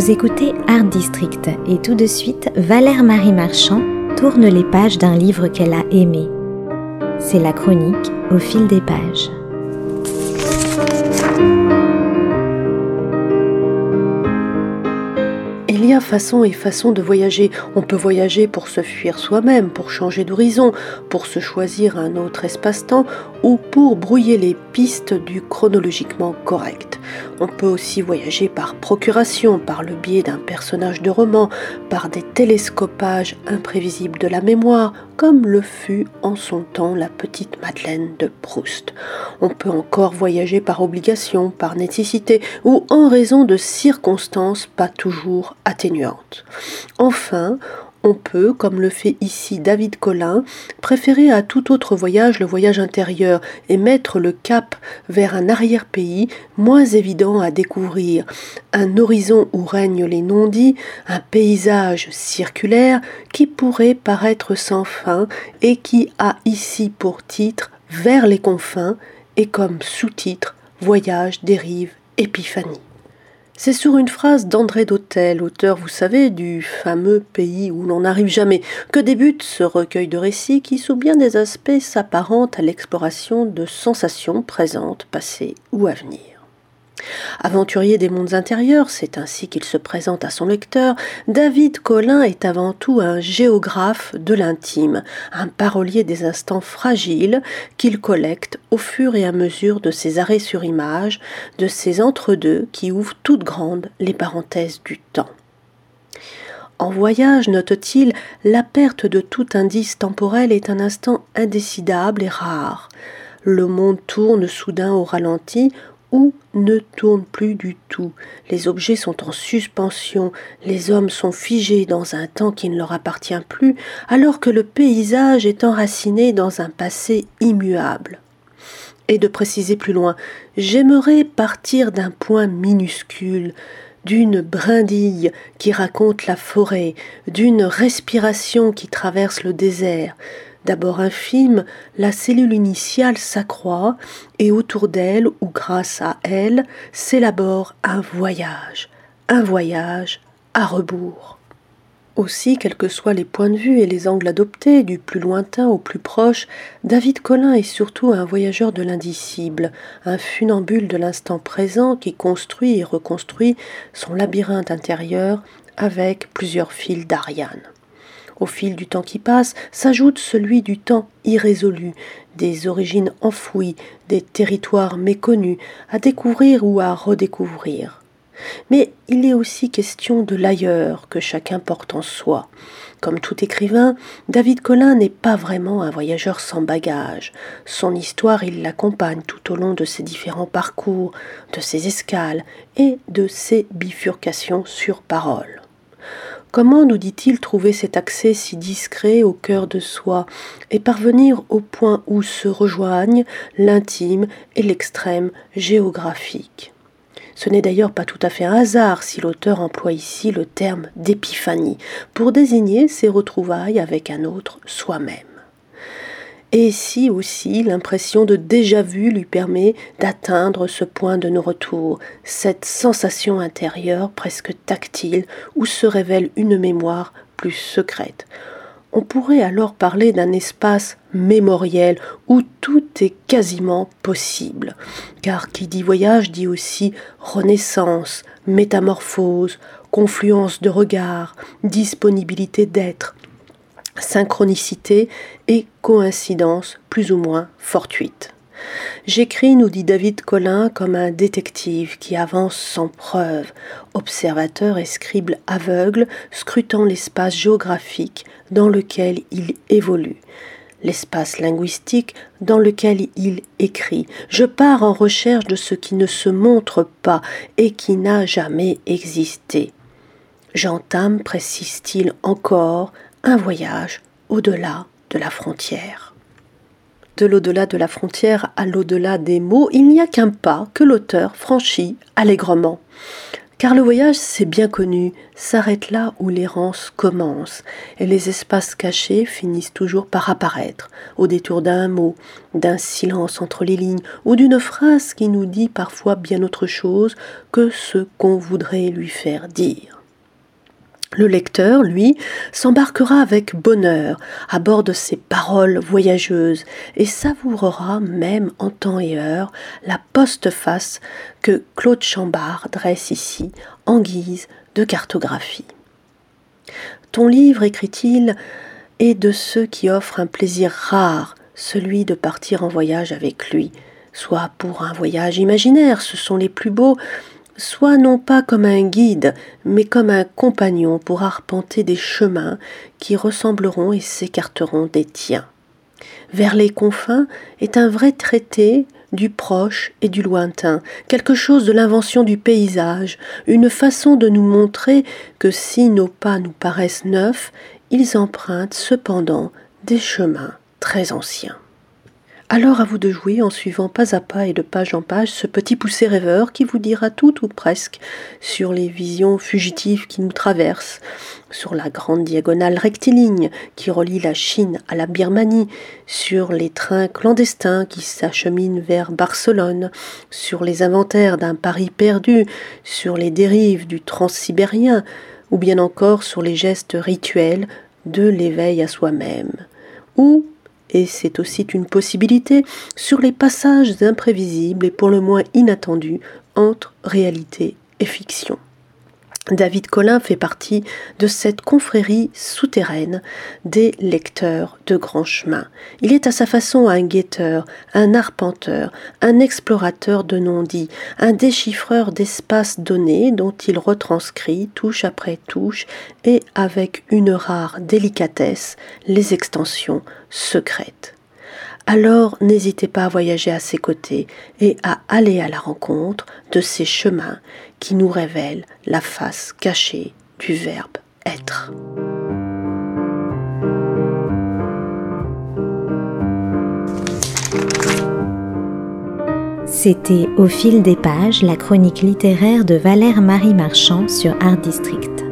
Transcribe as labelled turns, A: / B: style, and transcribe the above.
A: Vous écoutez Art District et tout de suite, Valère Marie Marchand tourne les pages d'un livre qu'elle a aimé. C'est la chronique au fil des pages.
B: Y a façon et façon de voyager. On peut voyager pour se fuir soi-même, pour changer d'horizon, pour se choisir un autre espace-temps ou pour brouiller les pistes du chronologiquement correct. On peut aussi voyager par procuration, par le biais d'un personnage de roman, par des télescopages imprévisibles de la mémoire, comme le fut en son temps la petite Madeleine de Proust. On peut encore voyager par obligation, par nécessité ou en raison de circonstances pas toujours atténuantes. Enfin, on peut, comme le fait ici David Collin, préférer à tout autre voyage le voyage intérieur et mettre le cap vers un arrière-pays moins évident à découvrir, un horizon où règnent les non-dits, un paysage circulaire qui pourrait paraître sans fin et qui a ici pour titre Vers les confins et comme sous-titre Voyage, dérive, épiphanie. C'est sur une phrase d'André Dautel, auteur, vous savez, du fameux pays où l'on n'arrive jamais, que débute ce recueil de récits qui, sous bien des aspects, s'apparente à l'exploration de sensations présentes, passées ou à venir. Aventurier des mondes intérieurs, c'est ainsi qu'il se présente à son lecteur, David Collin est avant tout un géographe de l'intime, un parolier des instants fragiles qu'il collecte au fur et à mesure de ses arrêts sur image, de ses entre-deux qui ouvrent toutes grandes les parenthèses du temps. En voyage, note-t-il, la perte de tout indice temporel est un instant indécidable et rare. Le monde tourne soudain au ralenti ou ne tourne plus du tout. Les objets sont en suspension, les hommes sont figés dans un temps qui ne leur appartient plus, alors que le paysage est enraciné dans un passé immuable. Et de préciser plus loin, j'aimerais partir d'un point minuscule, d'une brindille qui raconte la forêt, d'une respiration qui traverse le désert, D'abord infime, la cellule initiale s'accroît et autour d'elle, ou grâce à elle, s'élabore un voyage, un voyage à rebours. Aussi, quels que soient les points de vue et les angles adoptés, du plus lointain au plus proche, David Collin est surtout un voyageur de l'indicible, un funambule de l'instant présent qui construit et reconstruit son labyrinthe intérieur avec plusieurs fils d'Ariane. Au fil du temps qui passe s'ajoute celui du temps irrésolu, des origines enfouies, des territoires méconnus, à découvrir ou à redécouvrir. Mais il est aussi question de l'ailleurs que chacun porte en soi. Comme tout écrivain, David Collin n'est pas vraiment un voyageur sans bagage. Son histoire, il l'accompagne tout au long de ses différents parcours, de ses escales et de ses bifurcations sur parole. Comment nous dit-il trouver cet accès si discret au cœur de soi et parvenir au point où se rejoignent l'intime et l'extrême géographique? Ce n'est d'ailleurs pas tout à fait un hasard si l'auteur emploie ici le terme d'épiphanie pour désigner ses retrouvailles avec un autre soi-même. Et si aussi l'impression de déjà-vu lui permet d'atteindre ce point de non-retour, cette sensation intérieure presque tactile où se révèle une mémoire plus secrète. On pourrait alors parler d'un espace mémoriel où tout est quasiment possible, car qui dit voyage dit aussi renaissance, métamorphose, confluence de regards, disponibilité d'être, synchronicité et coïncidence plus ou moins fortuite. J'écris, nous dit David Collin, comme un détective qui avance sans preuve, observateur et scribe aveugle, scrutant l'espace géographique dans lequel il évolue, l'espace linguistique dans lequel il écrit. Je pars en recherche de ce qui ne se montre pas et qui n'a jamais existé. J'entame, précise-t-il encore, un voyage au-delà de la frontière. De l'au-delà de la frontière à l'au-delà des mots, il n'y a qu'un pas que l'auteur franchit allègrement. Car le voyage, c'est bien connu, s'arrête là où l'errance commence, et les espaces cachés finissent toujours par apparaître, au détour d'un mot, d'un silence entre les lignes, ou d'une phrase qui nous dit parfois bien autre chose que ce qu'on voudrait lui faire dire. Le lecteur, lui, s'embarquera avec bonheur à bord de ces paroles voyageuses et savourera même en temps et heure la postface que Claude Chambard dresse ici en guise de cartographie. Ton livre, écrit-il, est de ceux qui offrent un plaisir rare, celui de partir en voyage avec lui, soit pour un voyage imaginaire, ce sont les plus beaux, soit non pas comme un guide, mais comme un compagnon pour arpenter des chemins qui ressembleront et s'écarteront des tiens. Vers les confins est un vrai traité du proche et du lointain, quelque chose de l'invention du paysage, une façon de nous montrer que si nos pas nous paraissent neufs, ils empruntent cependant des chemins très anciens. Alors à vous de jouer en suivant pas à pas et de page en page ce petit poussé rêveur qui vous dira tout ou presque sur les visions fugitives qui nous traversent, sur la grande diagonale rectiligne qui relie la Chine à la Birmanie, sur les trains clandestins qui s'acheminent vers Barcelone, sur les inventaires d'un Paris perdu, sur les dérives du transsibérien, ou bien encore sur les gestes rituels de l'éveil à soi-même, ou et c'est aussi une possibilité, sur les passages imprévisibles et pour le moins inattendus entre réalité et fiction. David Collin fait partie de cette confrérie souterraine des lecteurs de grands chemins. Il est à sa façon un guetteur, un arpenteur, un explorateur de non-dits, un déchiffreur d'espaces donnés dont il retranscrit touche après touche et avec une rare délicatesse les extensions secrètes alors n'hésitez pas à voyager à ses côtés et à aller à la rencontre de ces chemins qui nous révèlent la face cachée du verbe être.
A: C'était Au fil des pages, la chronique littéraire de Valère Marie Marchand sur Art District.